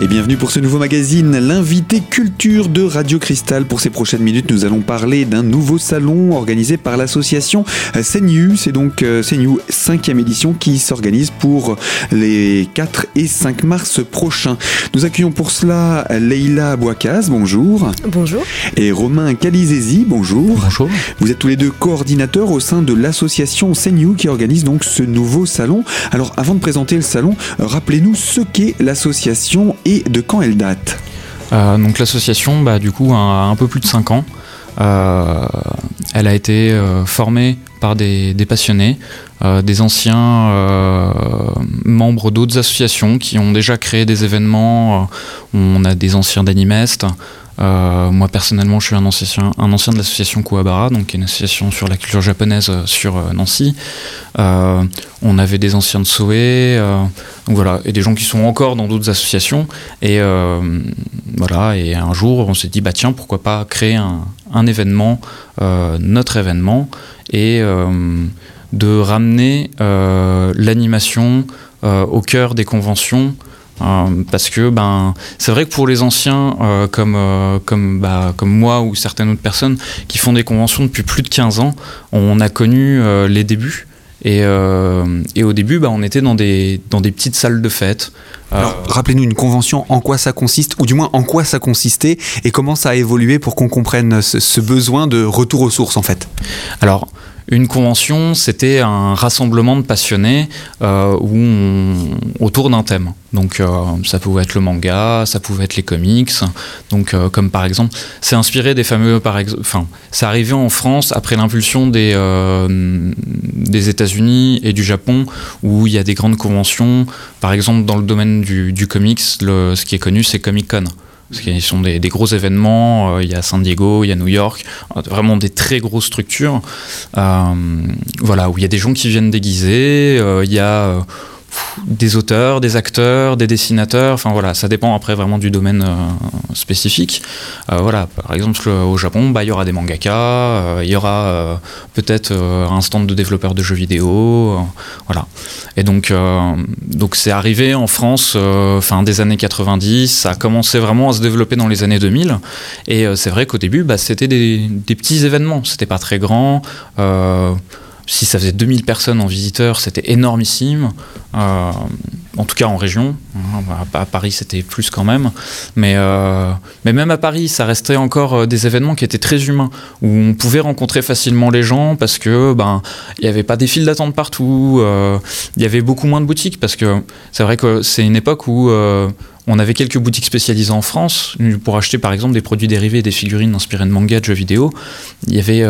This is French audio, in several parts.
Et bienvenue pour ce nouveau magazine, l'invité culture de Radio Cristal. Pour ces prochaines minutes, nous allons parler d'un nouveau salon organisé par l'association CNU. C'est donc euh, CNU 5e édition qui s'organise pour les 4 et 5 mars prochains. Nous accueillons pour cela Leïla Bouakaz, bonjour. Bonjour. Et Romain Calizesi, bonjour. Bonjour. Vous êtes tous les deux coordinateurs au sein de l'association CNU qui organise donc ce nouveau salon. Alors avant de présenter le salon, rappelez-nous ce qu'est l'association et de quand elle date euh, Donc l'association, bah, du coup, a un peu plus de 5 ans. Euh, elle a été euh, formée par des, passionnés, des anciens membres d'autres associations qui ont déjà créé des événements. on a des anciens d'Animest, euh, moi personnellement, je suis un ancien, de l'association Kuwabara, donc une association sur la culture japonaise euh, sur euh, Nancy. on avait des anciens de Soe, voilà, et des gens qui sont encore dans d'autres associations. Et voilà, et un jour, on s'est dit bah tiens, pourquoi pas créer un événement, notre événement, et de ramener l'animation au cœur des conventions. Euh, parce que ben, c'est vrai que pour les anciens euh, comme, euh, comme, bah, comme moi ou certaines autres personnes qui font des conventions depuis plus de 15 ans, on a connu les débuts. Et, et, au début, bah, on était dans des, dans des petites salles de fête. Rappelez-nous une convention, en quoi ça consiste, ou du moins en quoi ça consistait, et comment ça a évolué pour qu'on comprenne ce, ce, besoin de retour aux sources en fait? Alors, une convention, c'était un rassemblement de passionnés euh, autour d'un thème. Donc euh, ça pouvait être le manga, ça pouvait être les comics. Donc euh, comme par exemple, c'est inspiré des fameux, enfin, c'est arrivé en France après l'impulsion des États-Unis et du Japon où il y a des grandes conventions. Par exemple, dans le domaine du, comics, ce qui est connu, c'est Comic Con. Parce qu'ils sont des, gros événements, euh, il y a San Diego, il y a New York, euh, vraiment des très grosses structures, euh, voilà, où il y a des gens qui viennent déguiser, il y a des auteurs, des acteurs, des dessinateurs. Enfin voilà, ça dépend après vraiment du domaine euh, spécifique. Euh, voilà, par exemple au Japon, bah, il y aura des mangaka, euh, il y aura peut-être un stand de développeurs de jeux vidéo, voilà. Et donc donc c'est arrivé en France fin des années 90, ça a commencé vraiment à se développer dans les années 2000. Et c'est vrai qu'au début, bah, c'était des, des, petits événements, c'était pas très grand si ça faisait 2000 personnes en visiteurs, c'était énormissime. Euh, en tout cas en région. Hein, à Paris, c'était plus quand même. Mais, euh, même à Paris, ça restait encore euh, des événements qui étaient très humains, où on pouvait rencontrer facilement les gens parce que ben il n'y avait pas des files d'attente partout. il y avait beaucoup moins de boutiques parce que c'est vrai que c'est une époque où on avait quelques boutiques spécialisées en France pour acheter par exemple des produits dérivés, des figurines inspirées de manga, de jeux vidéo. Il y avait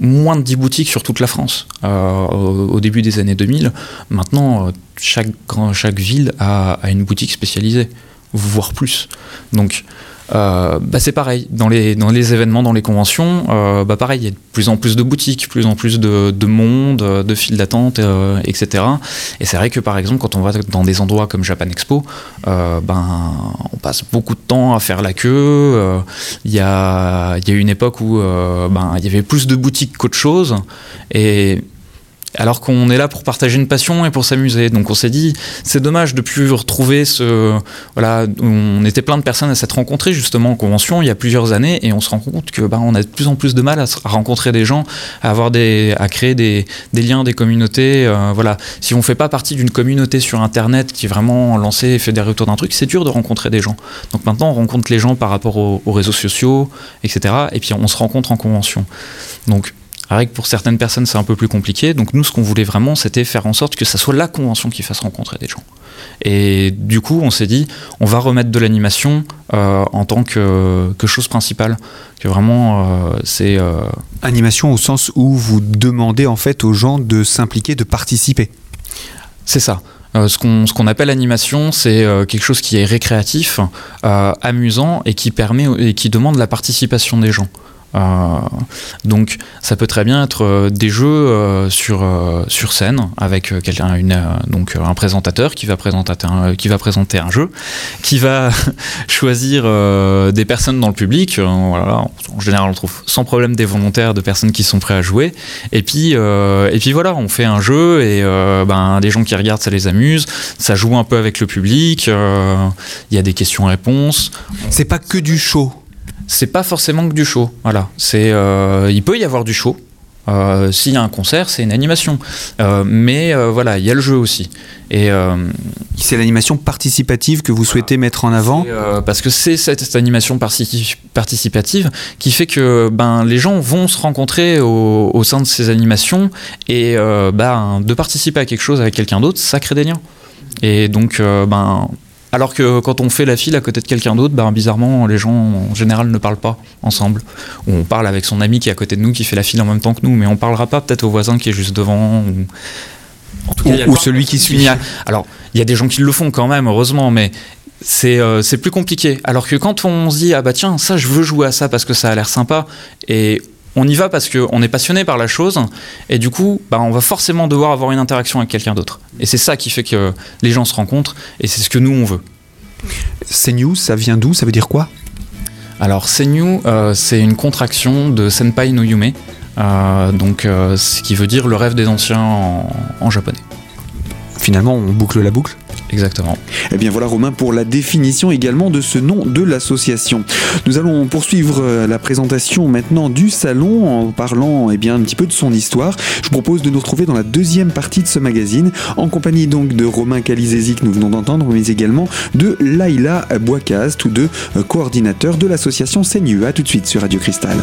moins de 10 boutiques sur toute la France euh, au, début des années 2000. Maintenant, euh, chaque, chaque ville a, a une boutique spécialisée, voire plus. Donc, bah c'est pareil, dans les, dans les événements, dans les conventions, euh, bah pareil, il y a de plus en plus de boutiques, plus en plus de, de monde, de files d'attente, euh, etc. Et c'est vrai que par exemple, quand on va dans des endroits comme Japan Expo, ben, on passe beaucoup de temps à faire la queue. Il y, a, y a une époque où ben, il y avait plus de boutiques qu'autre chose. Et alors qu'on est là pour partager une passion et pour s'amuser. Donc on s'est dit, c'est dommage de plus retrouver ce... Voilà, on était plein de personnes à s'être rencontrées justement en convention il y a plusieurs années et on se rend compte que bah, on a de plus en plus de mal à, rencontrer des gens, à, avoir des, à créer des, liens, des communautés. Euh, voilà, si on fait pas partie d'une communauté sur Internet qui est vraiment lancée et fait des retours d'un truc, c'est dur de rencontrer des gens. Donc maintenant on rencontre les gens par rapport aux, aux réseaux sociaux, etc. Et puis on se rencontre en convention. Donc que pour certaines personnes, c'est un peu plus compliqué. Donc nous, ce qu'on voulait vraiment, c'était faire en sorte que ça soit la convention qui fasse rencontrer des gens. Et du coup, on s'est dit, on va remettre de l'animation euh, en tant que, chose principale. Que vraiment, euh, c'est... Euh, animation au sens où vous demandez en fait aux gens de s'impliquer, de participer. C'est ça. ce qu'on appelle animation, c'est quelque chose qui est récréatif, amusant et qui permet et qui demande la participation des gens. Donc ça peut très bien être des jeux sur, sur scène avec quelqu'un, une, donc un présentateur qui va présenter un, qui va présenter un jeu, qui va choisir des personnes dans le public. voilà, en général, on trouve sans problème des volontaires, de personnes qui sont prêts à jouer. Et puis, et puis voilà, on fait un jeu et ben, des gens qui regardent, ça les amuse. Ça joue un peu avec le public. Il y a des questions-réponses. C'est pas que du show. C'est pas forcément que du show. Voilà. C'est, euh, il peut y avoir du show. Euh, s'il y a un concert, c'est une animation. Euh, mais voilà, il y a le jeu aussi. Et c'est l'animation participative que vous souhaitez mettre en avant Parce que c'est cette, animation participative qui fait que ben, les gens vont se rencontrer au, au sein de ces animations et ben, de participer à quelque chose avec quelqu'un d'autre, ça crée des liens. Et donc, ben, alors que quand on fait la file à côté de quelqu'un d'autre, ben, bizarrement, les gens en général ne parlent pas ensemble. Ou on parle avec son ami qui est à côté de nous, qui fait la file en même temps que nous, mais on parlera pas peut-être au voisin qui est juste devant. Ou, celui qui suit. Alors, il y a des gens qui le font quand même, heureusement, mais euh, c'est plus compliqué. Alors que quand on se dit, ah bah tiens, ça, je veux jouer à ça parce que ça a l'air sympa, et on y va parce qu'on est passionné par la chose et du coup, bah, on va forcément devoir avoir une interaction avec quelqu'un d'autre. Et c'est ça qui fait que les gens se rencontrent et c'est ce que nous on veut. Senyu, ça vient d'où? Ça veut dire quoi? Alors Senyu, euh, c'est une contraction de Senpai no Yume, euh, donc euh, ce qui veut dire le rêve des anciens en japonais. Finalement, on boucle la boucle? Exactement. Eh bien voilà Romain pour la définition également de ce nom de l'association. Nous allons poursuivre euh, la présentation maintenant du salon en parlant eh bien, un petit peu de son histoire. Je vous propose de nous retrouver dans la deuxième partie de ce magazine en compagnie donc de Romain Calizesi que nous venons d'entendre mais également de Laila Boicaz, tous deux euh, coordinateurs de l'association CNU. A tout de suite sur Radio Cristal.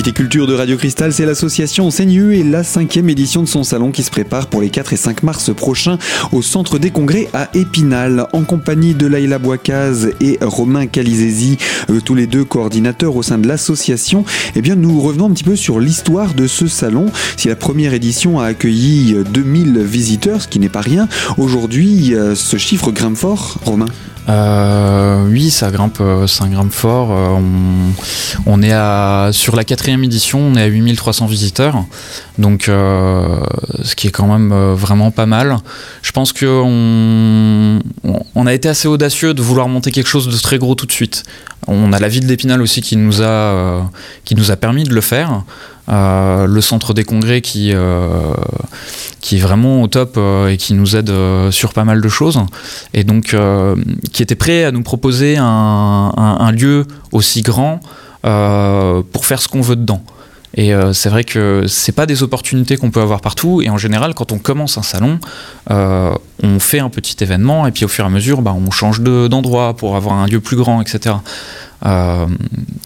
L'invité culture de Radio Cristal, c'est l'association CNU et la cinquième édition de son salon qui se prépare pour les 4 et 5 mars prochains au Centre des Congrès à Épinal, en compagnie de Laïla Boicaz et Romain Calizesi, euh, tous les deux coordinateurs au sein de l'association. Eh bien, nous revenons un petit peu sur l'histoire de ce salon. Si la première édition a accueilli 2000 visiteurs, ce qui n'est pas rien, aujourd'hui, euh, ce chiffre grimpe fort, Romain? Euh, oui, ça grimpe, euh, ça grimpe fort. Euh, on, est à, sur la quatrième édition, on est à 8300 visiteurs, donc ce qui est quand même vraiment pas mal. Je pense qu'on on a été assez audacieux de vouloir monter quelque chose de très gros tout de suite. On a la ville d'Épinal aussi qui nous a, qui nous a permis de le faire. Euh, le centre des congrès qui, euh, qui est vraiment au top euh, et qui nous aide sur pas mal de choses. Et donc, qui était prêt à nous proposer un, lieu aussi grand pour faire ce qu'on veut dedans. Et c'est vrai que c'est pas des opportunités qu'on peut avoir partout. Et en général, quand on commence un salon, on fait un petit événement et puis au fur et à mesure, bah, on change d'endroit pour avoir un lieu plus grand, etc. Euh,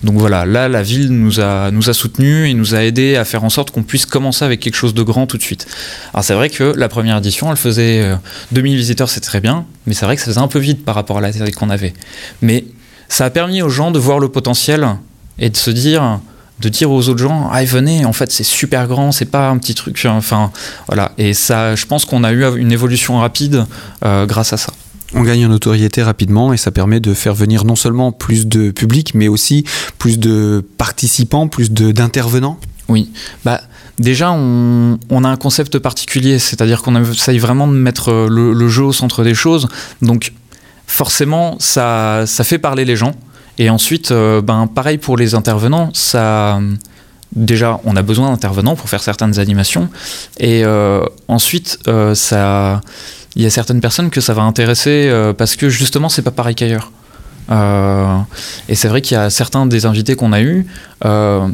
donc voilà, là, la ville nous a, nous a soutenus et nous a aidé à faire en sorte qu'on puisse commencer avec quelque chose de grand tout de suite. Alors c'est vrai que la première édition, elle faisait 2000 euh, visiteurs, c'est très bien, mais c'est vrai que ça faisait un peu vite par rapport à la taille qu'on avait. Mais ça a permis aux gens de voir le potentiel et de se dire de dire aux autres gens ah venez en fait c'est super grand c'est pas un petit truc enfin voilà et ça je pense qu'on a eu une évolution rapide euh, grâce à ça on gagne en notoriété rapidement et ça permet de faire venir non seulement plus de public, mais aussi plus de participants, plus d'intervenants. Oui, bah déjà on, a un concept particulier, c'est-à-dire qu'on essaye vraiment de mettre euh, le, jeu au centre des choses, donc forcément ça, ça fait parler les gens. Et ensuite, euh, ben, pareil pour les intervenants, ça déjà, on a besoin d'intervenants pour faire certaines animations. Et euh, ensuite, ça, il y a certaines personnes que ça va intéresser euh, parce que justement, c'est pas pareil qu'ailleurs. Euh, et c'est vrai qu'il y a certains des invités qu'on a eus, euh,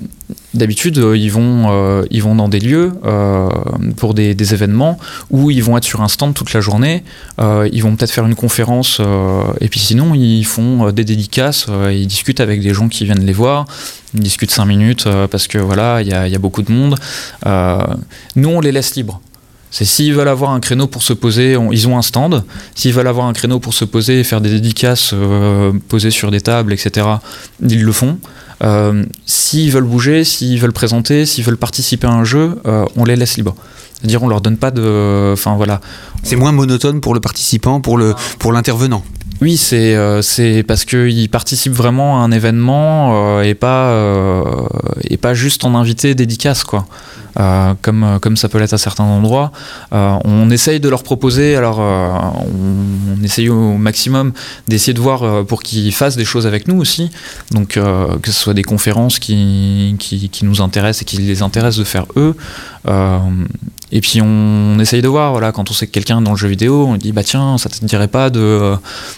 d'habitude, ils, vont ils vont dans des lieux pour des, événements où ils vont être sur un stand toute la journée, ils vont peut-être faire une conférence, et puis sinon, ils font des dédicaces, ils discutent avec des gens qui viennent les voir, ils discutent cinq minutes parce que voilà, il y y a, beaucoup de monde. nous, on les laisse libres. C'est s'ils veulent avoir un créneau pour se poser, ils ont un stand. S'ils veulent avoir un créneau pour se poser, faire des dédicaces, euh, poser sur des tables, etc., ils le font. Euh, s'ils veulent bouger, s'ils veulent présenter, s'ils veulent participer à un jeu, euh, on les laisse libres. C'est-à-dire on leur donne pas de, enfin voilà. C'est moins monotone pour le participant, pour le pour l'intervenant. Oui, c'est euh, c'est parce qu'ils participent vraiment à un événement euh, et pas euh, et pas juste en invité dédicace quoi. Comme comme ça peut l'être à certains endroits. on essaye de leur proposer, alors on, essaye au maximum d'essayer de voir pour qu'ils fassent des choses avec nous aussi. Donc que ce soit des conférences qui nous intéressent et qui les intéressent de faire eux. Et puis on, essaye de voir, voilà, quand on sait que quelqu'un dans le jeu vidéo, on dit bah tiens, ça te dirait pas de,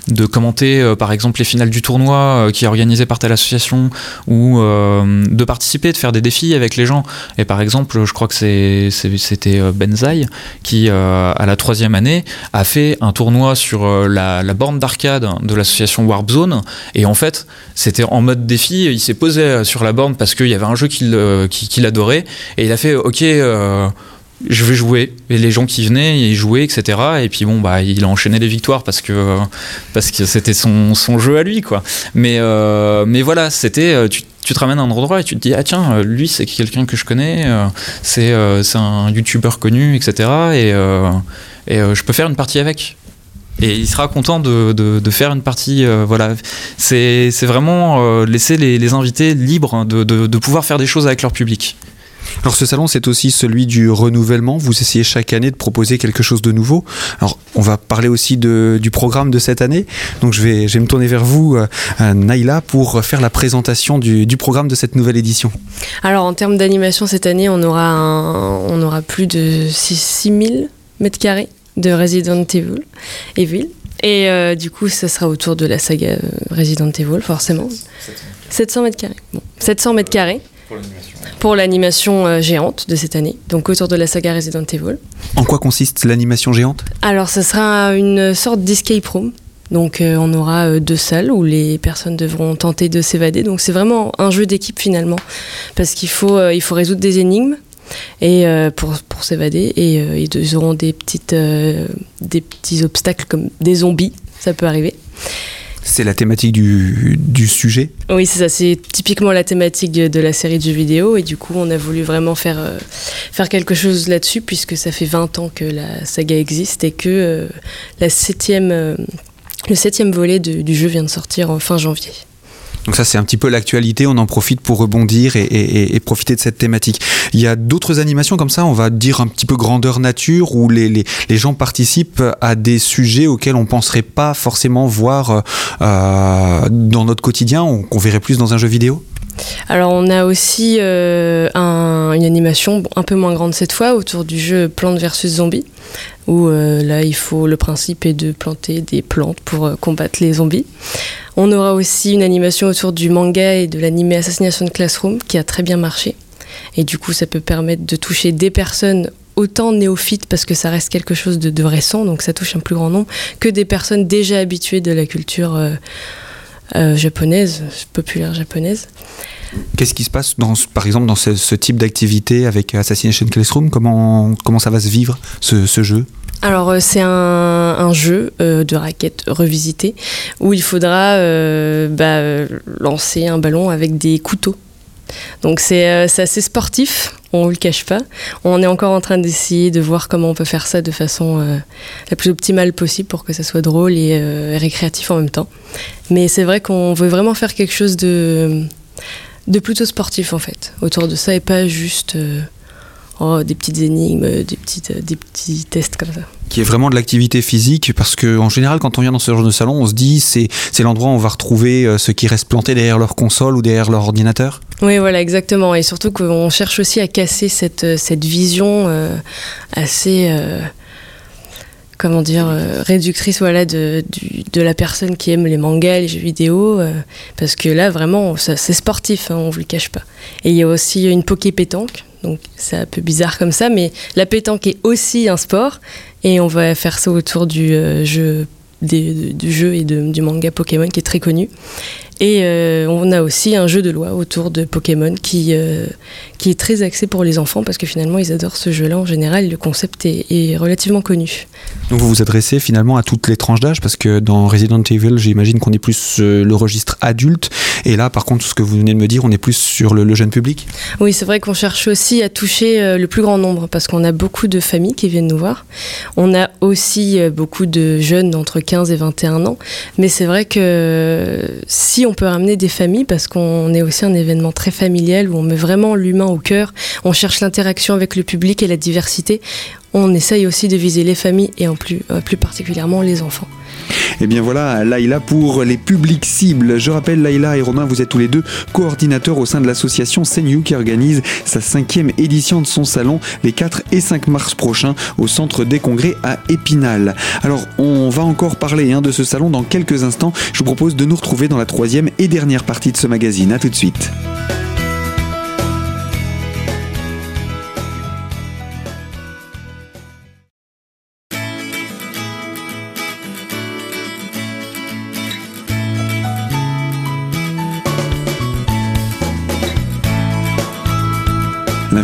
de commenter euh, par exemple les finales du tournoi euh, qui est organisé par telle association ou euh, de participer, de faire des défis avec les gens. Et par exemple, je crois que c'était Benzaï qui, à la troisième année, a fait un tournoi sur la, borne d'arcade de l'association Warp Zone. Et en fait, c'était en mode défi. Il s'est posé sur la borne parce qu'il y avait un jeu qu'il adorait et il a fait ok je vais jouer. Et les gens qui venaient, ils jouaient, etc. Et puis bon, bah, il a enchaîné les victoires parce que parce que c'était son, son, jeu à lui, quoi. Mais euh, mais voilà, c'était euh, tu, tu, te ramènes à un endroit et tu te dis ah tiens, euh, lui c'est quelqu'un que je connais, c'est un youtubeur connu, etc. Et et je peux faire une partie avec. Et il sera content de, de, de faire une partie. voilà, c'est vraiment laisser les, les, invités libres de, de pouvoir faire des choses avec leur public. Alors ce salon, c'est aussi celui du renouvellement. Vous essayez chaque année de proposer quelque chose de nouveau. Alors on va parler aussi de, du programme de cette année. Donc je vais, je vais me tourner vers vous, euh, Naïla, pour faire la présentation du, du, programme de cette nouvelle édition. Alors en termes d'animation, cette année, on aura, un, on aura plus de 6000 mètres carrés de Resident Evil. Evil. Et euh, du coup, ça sera autour de la saga euh, Resident Evil, forcément. 700 mètres carrés. Bon, 700 mètres carrés. Pour l'animation pour l'animation euh, géante de cette année, donc autour de la saga Resident Evil. En quoi consiste l'animation géante? Alors, ce sera une sorte d'escape room. Donc, euh, on aura euh, deux salles où les personnes devront tenter de s'évader. Donc, c'est vraiment un jeu d'équipe finalement, parce qu'il faut, il faut résoudre des énigmes et pour, pour s'évader et ils auront des petites des petits obstacles comme des zombies, ça peut arriver. C'est la thématique du, du sujet Oui, c'est ça. C'est typiquement la thématique de la série de jeux vidéo. Et du coup, on a voulu vraiment faire, euh, faire quelque chose là-dessus, puisque ça fait 20 ans que la saga existe et que euh, la septième, euh, le septième volet du jeu vient de sortir en fin janvier. Donc ça, c'est un petit peu l'actualité. On en profite pour rebondir et, profiter de cette thématique. Il y a d'autres animations comme ça, on va dire un petit peu grandeur nature, où les, gens participent à des sujets auxquels on penserait pas forcément voir euh, dans notre quotidien, qu'on verrait plus dans un jeu vidéo? Alors on a aussi euh, une animation un peu moins grande cette fois autour du jeu Plantes versus Zombies où euh, là il faut le principe est de planter des plantes pour euh, combattre les zombies. On aura aussi une animation autour du manga et de l'anime Assassination Classroom qui a très bien marché et du coup ça peut permettre de toucher des personnes autant néophytes parce que ça reste quelque chose de, récent donc ça touche un plus grand nombre que des personnes déjà habituées de la culture japonaise, populaire japonaise. Qu'est-ce qui se passe, dans, par exemple, dans ce, type d'activité avec Assassination Classroom? Comment, comment ça va se vivre, ce, jeu? Alors euh, c'est un, jeu euh, de raquettes revisité où il faudra euh, bah, lancer un ballon avec des couteaux. Donc c'est assez sportif, on ne le cache pas. On est encore en train d'essayer de voir comment on peut faire ça de façon la plus optimale possible pour que ça soit drôle et récréatif en même temps. Mais c'est vrai qu'on veut vraiment faire quelque chose de plutôt sportif en fait, autour de ça et pas juste euh, oh, des petites énigmes, des, euh, petits tests comme ça. Qui est vraiment de l'activité physique parce qu'en général quand on vient dans ce genre de salon on se dit c'est, l'endroit où on va retrouver euh, ceux qui restent plantés derrière leur console ou derrière leur ordinateur. Oui voilà exactement et surtout qu'on cherche aussi à casser cette, cette vision assez comment dire, euh, réductrice voilà, de, de, la personne qui aime les mangas, les jeux vidéo, euh, parce que là, vraiment, c'est sportif, hein, on ne vous le cache pas. Et il y a aussi une poké pétanque, donc c'est un peu bizarre comme ça, mais la pétanque est aussi un sport, et on va faire ça autour du euh, jeu du jeu et du manga Pokémon qui est très connu. Et on a aussi un jeu de loi autour de Pokémon qui, qui est très axé pour les enfants parce que finalement ils adorent ce jeu-là en général. Le concept est, est relativement connu. Donc vous vous adressez finalement à toutes les tranches d'âge parce que dans Resident Evil, j'imagine qu'on est plus le registre adulte et là par contre ce que vous venez de me dire, on est plus sur le, le jeune public? Oui, c'est vrai qu'on cherche aussi à toucher euh, le plus grand nombre parce qu'on a beaucoup de familles qui viennent nous voir. On a aussi euh, beaucoup de jeunes entre 15 et 21 ans, mais c'est vrai que si on peut ramener des familles parce qu'on est aussi un événement très familial où on met vraiment l'humain au cœur, on cherche l'interaction avec le public et la diversité, on essaye aussi de viser les familles et en plus, euh, plus particulièrement les enfants. Et bien voilà, Laïla pour les publics cibles. Je rappelle, Laïla et Romain, vous êtes tous les deux coordinateurs au sein de l'association CNU qui organise sa cinquième édition de son salon les 4 et 5 mars prochains au centre des congrès à Épinal. Alors, on va encore parler hein, de ce salon dans quelques instants. Je vous propose de nous retrouver dans la troisième et dernière partie de ce magazine. A tout de suite.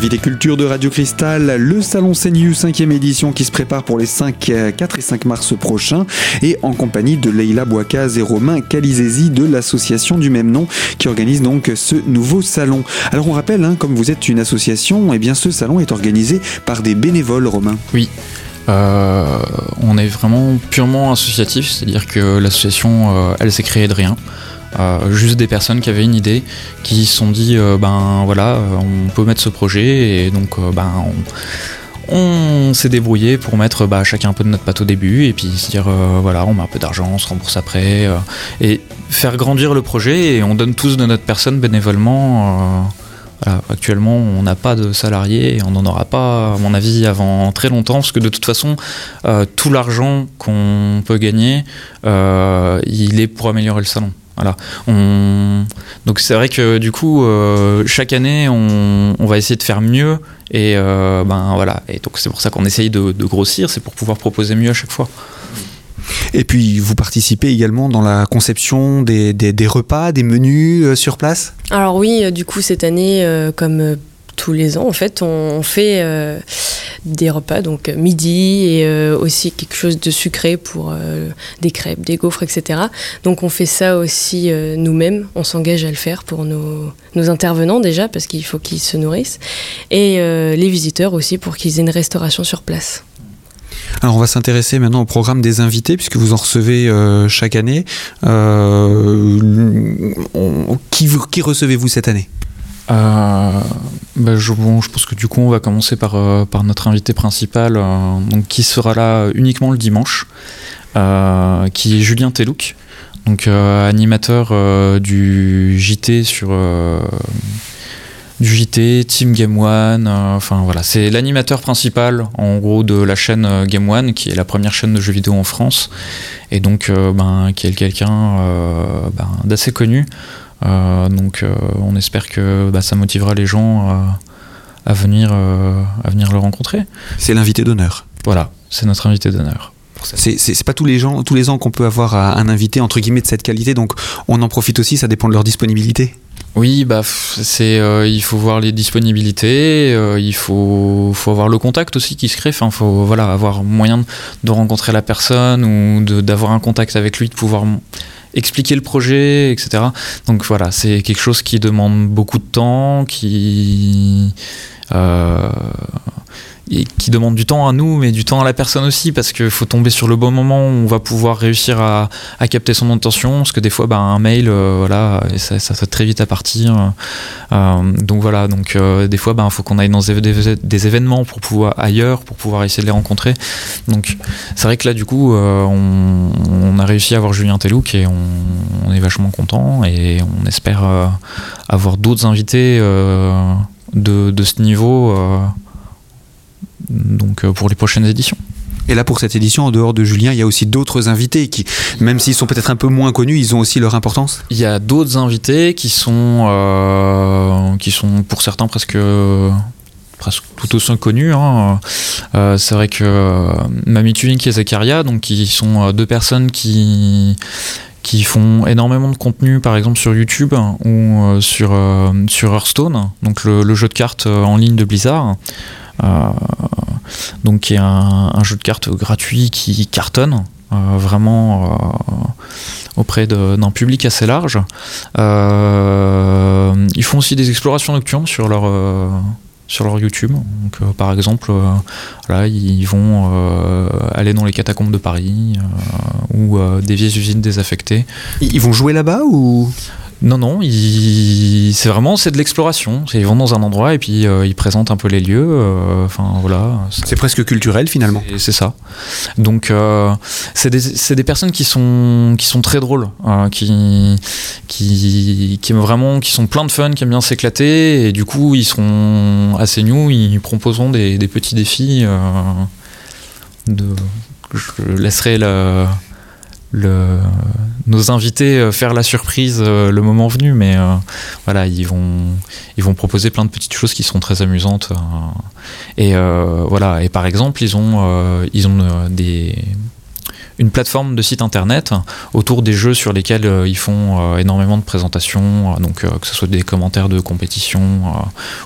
Culture de Radio Cristal, le salon CNU 5e édition qui se prépare pour les 5, 4 et 5 mars prochains et en compagnie de Leïla Boicaz et Romain Calizesi de l'association du même nom qui organise donc ce nouveau salon. Alors on rappelle, hein, comme vous êtes une association, eh bien ce salon est organisé par des bénévoles, Romain. Oui. Euh, on est vraiment purement associatif, c'est-à-dire que l'association, euh, elle s'est créée de rien. Euh, juste des personnes qui avaient une idée, qui se sont dit euh, ben voilà, euh, on peut mettre ce projet et donc ben on, s'est débrouillé pour mettre bah, chacun un peu de notre patte au début et puis se dire voilà on met un peu d'argent, on se rembourse après et faire grandir le projet et on donne tous de notre personne bénévolement. Actuellement, on n'a pas de salariés et on n'en aura pas, à mon avis, avant très longtemps, parce que de toute façon, euh, tout l'argent qu'on peut gagner, euh, il est pour améliorer le salon. Voilà. On... Donc c'est vrai que du coup, euh, chaque année, on, on, va essayer de faire mieux. Et euh, ben voilà. Et donc c'est pour ça qu'on essaye de, de grossir, c'est pour pouvoir proposer mieux à chaque fois. Et puis vous participez également dans la conception des, des, des repas, des menus euh, sur place? Alors oui, euh, du coup cette année, euh, comme tous les ans, en fait, on fait euh, des repas, donc midi et euh, aussi quelque chose de sucré pour euh, des crêpes, des gaufres, etc. Donc on fait ça aussi nous-mêmes, on s'engage à le faire pour nos, intervenants déjà, parce qu'il faut qu'ils se nourrissent, et les visiteurs aussi pour qu'ils aient une restauration sur place. Alors on va s'intéresser maintenant au programme des invités puisque vous en recevez euh, chaque année. Euh, qui recevez-vous cette année? Euh, bah je, bon, je pense que du coup on va commencer par, euh, par notre invité principal euh, donc, qui sera là uniquement le dimanche, qui est Julien Telouk, donc animateur du JT sur du JT, Team Game One. Enfin voilà, c'est l'animateur principal en gros de la chaîne Game One, qui est la première chaîne de jeux vidéo en France, et donc ben, qui est quelqu'un ben, d'assez connu. Donc on espère que bah, ça motivera les gens à, venir, à venir le rencontrer. C'est l'invité d'honneur. Voilà, c'est notre invité d'honneur. C'est pas tous les, gens, tous les ans qu'on peut avoir un invité entre guillemets de cette qualité, donc on en profite aussi, ça dépend de leur disponibilité. Oui, bah, c'est, euh, il faut voir les disponibilités, euh, il faut, faut avoir le contact aussi qui se crée. Enfin, faut voilà, avoir moyen de rencontrer la personne ou d'avoir un contact avec lui, de pouvoir expliquer le projet, etc. Donc voilà, c'est quelque chose qui demande beaucoup de temps, qui euh, qui demande du temps à nous, mais du temps à la personne aussi, parce qu'il faut tomber sur le bon moment où on va pouvoir réussir à, capter son intention, parce que des fois, bah, un mail, euh, voilà, ça, ça saute très vite à partir. Euh, donc voilà, donc euh, des fois, il bah, faut qu'on aille dans des, événements pour pouvoir ailleurs, pour pouvoir essayer de les rencontrer. Donc c'est vrai que là, du coup, on, a réussi à avoir Julien Telouk et on, est vachement content et on espère avoir d'autres invités de, ce niveau donc euh, pour les prochaines éditions. Et là, pour cette édition, en dehors de Julien, il y a aussi d'autres invités qui, même s'ils sont peut-être un peu moins connus, ils ont aussi leur importance Il y a d'autres invités qui sont, euh, qui sont pour certains presque, presque tout aussi connus. Hein. Euh, c'est vrai que euh, Mami Tuink et Zakaria, donc qui sont deux personnes qui qui font énormément de contenu, par exemple sur YouTube ou sur, sur Hearthstone, donc le, jeu de cartes en ligne de Blizzard. Donc qui est un, jeu de cartes gratuit qui cartonne vraiment auprès d'un public assez large. ils font aussi des explorations nocturnes sur leur sur leur YouTube. Donc, euh, par exemple, euh, là, ils vont euh, aller dans les catacombes de Paris ou des vieilles usines désaffectées. Ils vont jouer là-bas ou? Non, non, c'est vraiment c'est de l'exploration. Ils vont dans un endroit et puis ils présentent un peu les lieux. Enfin voilà. C'est presque culturel finalement. C'est ça. Donc c'est des, des, personnes qui sont qui sont très drôles, qui qui qui vraiment qui sont plein de fun, qui aiment bien s'éclater et du coup ils seront assez new, ils proposeront des, des petits défis. de, je laisserai la nos invités euh, faire la surprise euh, le moment venu, mais euh, voilà, ils vont, ils vont proposer plein de petites choses qui sont très amusantes. et voilà, et par exemple, ils ont, ils ont des une plateforme de site internet autour des jeux sur lesquels euh, ils font euh, énormément de présentations, euh, donc que ce soit des commentaires de compétition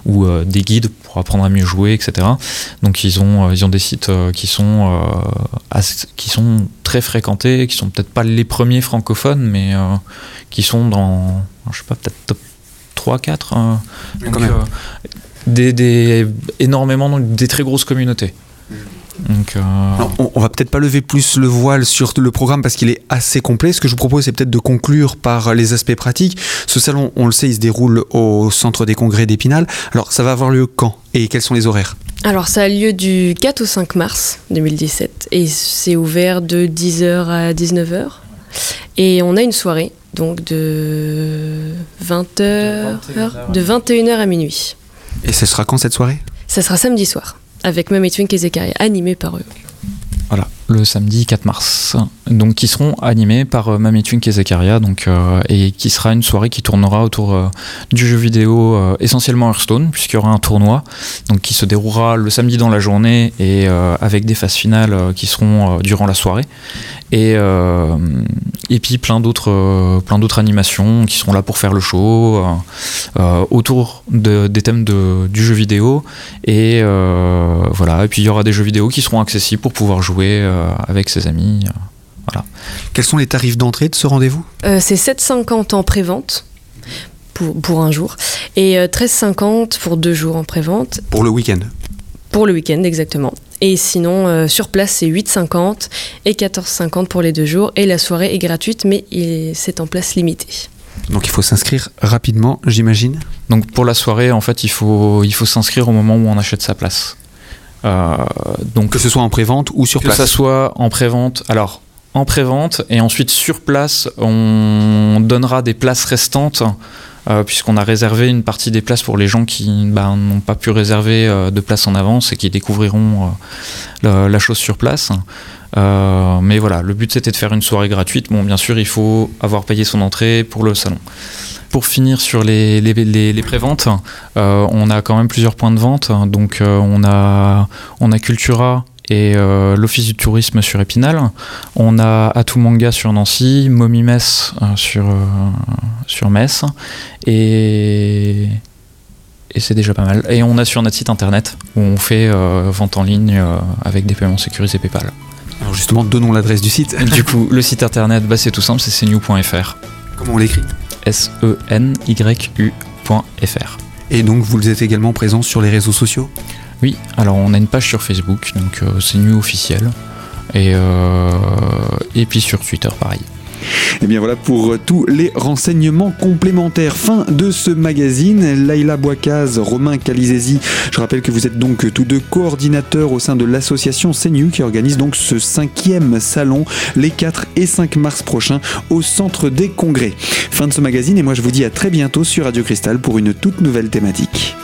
ou des guides pour apprendre à mieux jouer, etc. Donc ils ont, ils ont des sites qui sont, qui sont très fréquentés, qui sont peut-être pas les premiers francophones, mais qui sont dans, je sais pas, peut-être top 3, 4. donc, des, des, énormément, des très grosses communautés. Donc, euh, on, va peut-être pas lever plus le voile sur le programme parce qu'il est assez complet. Ce que je vous propose, c'est peut-être de conclure par les aspects pratiques. Ce salon, on le sait, il se déroule au centre des congrès d'Épinal. Alors, ça va avoir lieu quand et quels sont les horaires? Alors ça a lieu du 4 au 5 mars 2017 et c'est ouvert de 10h à 19h. Et on a une soirée donc de 20h, de 21h à minuit. Et ce sera quand cette soirée? Ça sera samedi soir avec Mummy Twink et Zekaria, animés par eux. Voilà, le samedi 4 mars. Donc, qui seront animés par euh, Mummy Twink et Zekaria, donc, euh, et qui sera une soirée qui tournera autour euh, du jeu vidéo essentiellement Hearthstone, puisqu'il y aura un tournoi donc, qui se déroulera le samedi dans la journée et avec des phases finales qui seront durant la soirée. Et, et puis plein d'autres plein d'autres animations qui seront là pour faire le show autour de, des thèmes de, du jeu vidéo. Et voilà, et puis il y aura des jeux vidéo qui seront accessibles pour pouvoir jouer avec ses amis. Voilà. Quels sont les tarifs d'entrée de ce rendez-vous? Euh, C'est 7,50 en pré-vente. Pour, pour, un jour et 13,50 euh, pour deux jours en pré-vente. Pour le week-end? Pour le week-end, exactement. Et sinon, euh, sur place, c'est 8,50 et 14,50 pour les deux jours. Et la soirée est gratuite, mais c'est en place limitée. Donc il faut s'inscrire rapidement, j'imagine? Donc pour la soirée, en fait, il faut, il faut s'inscrire au moment où on achète sa place. Donc, que ce soit en pré-vente ou sur place Que ce soit en pré-vente. Alors, en pré-vente et ensuite sur place, on donnera des places restantes. Euh, puisqu'on a réservé une partie des places pour les gens qui bah, n'ont pas pu réserver euh, de place en avance et qui découvriront euh, la, chose sur place. mais voilà, le but c'était de faire une soirée gratuite. Bon, bien sûr, il faut avoir payé son entrée pour le salon. Pour finir sur les, les, les, préventes, on a quand même plusieurs points de vente. Donc on, a, on a Cultura et euh, l'Office du tourisme sur Épinal. On a Atout Manga sur Nancy, Momi Metz euh, sur, euh, sur Metz. Et, et c'est déjà pas mal. Et on a sur notre site internet où on fait vente en ligne avec des paiements sécurisés PayPal. Alors justement, donnons l'adresse du site. du coup, le site internet, bah, c'est tout simple, c'est cnew.fr. Comment on l'écrit? S-E-N-Y-U.fr. Et donc, vous êtes également présent sur les réseaux sociaux? Oui, alors on a une page sur Facebook, donc euh, c'est nu officiel. Et, euh, et puis sur Twitter, pareil. Et bien voilà pour tous les renseignements complémentaires. Fin de ce magazine. Laila Boicaz, Romain Calizesi, je rappelle que vous êtes donc tous deux coordinateurs au sein de l'association CNU qui organise donc ce cinquième salon les 4 et 5 mars prochains au centre des congrès. Fin de ce magazine et moi je vous dis à très bientôt sur Radio Cristal pour une toute nouvelle thématique.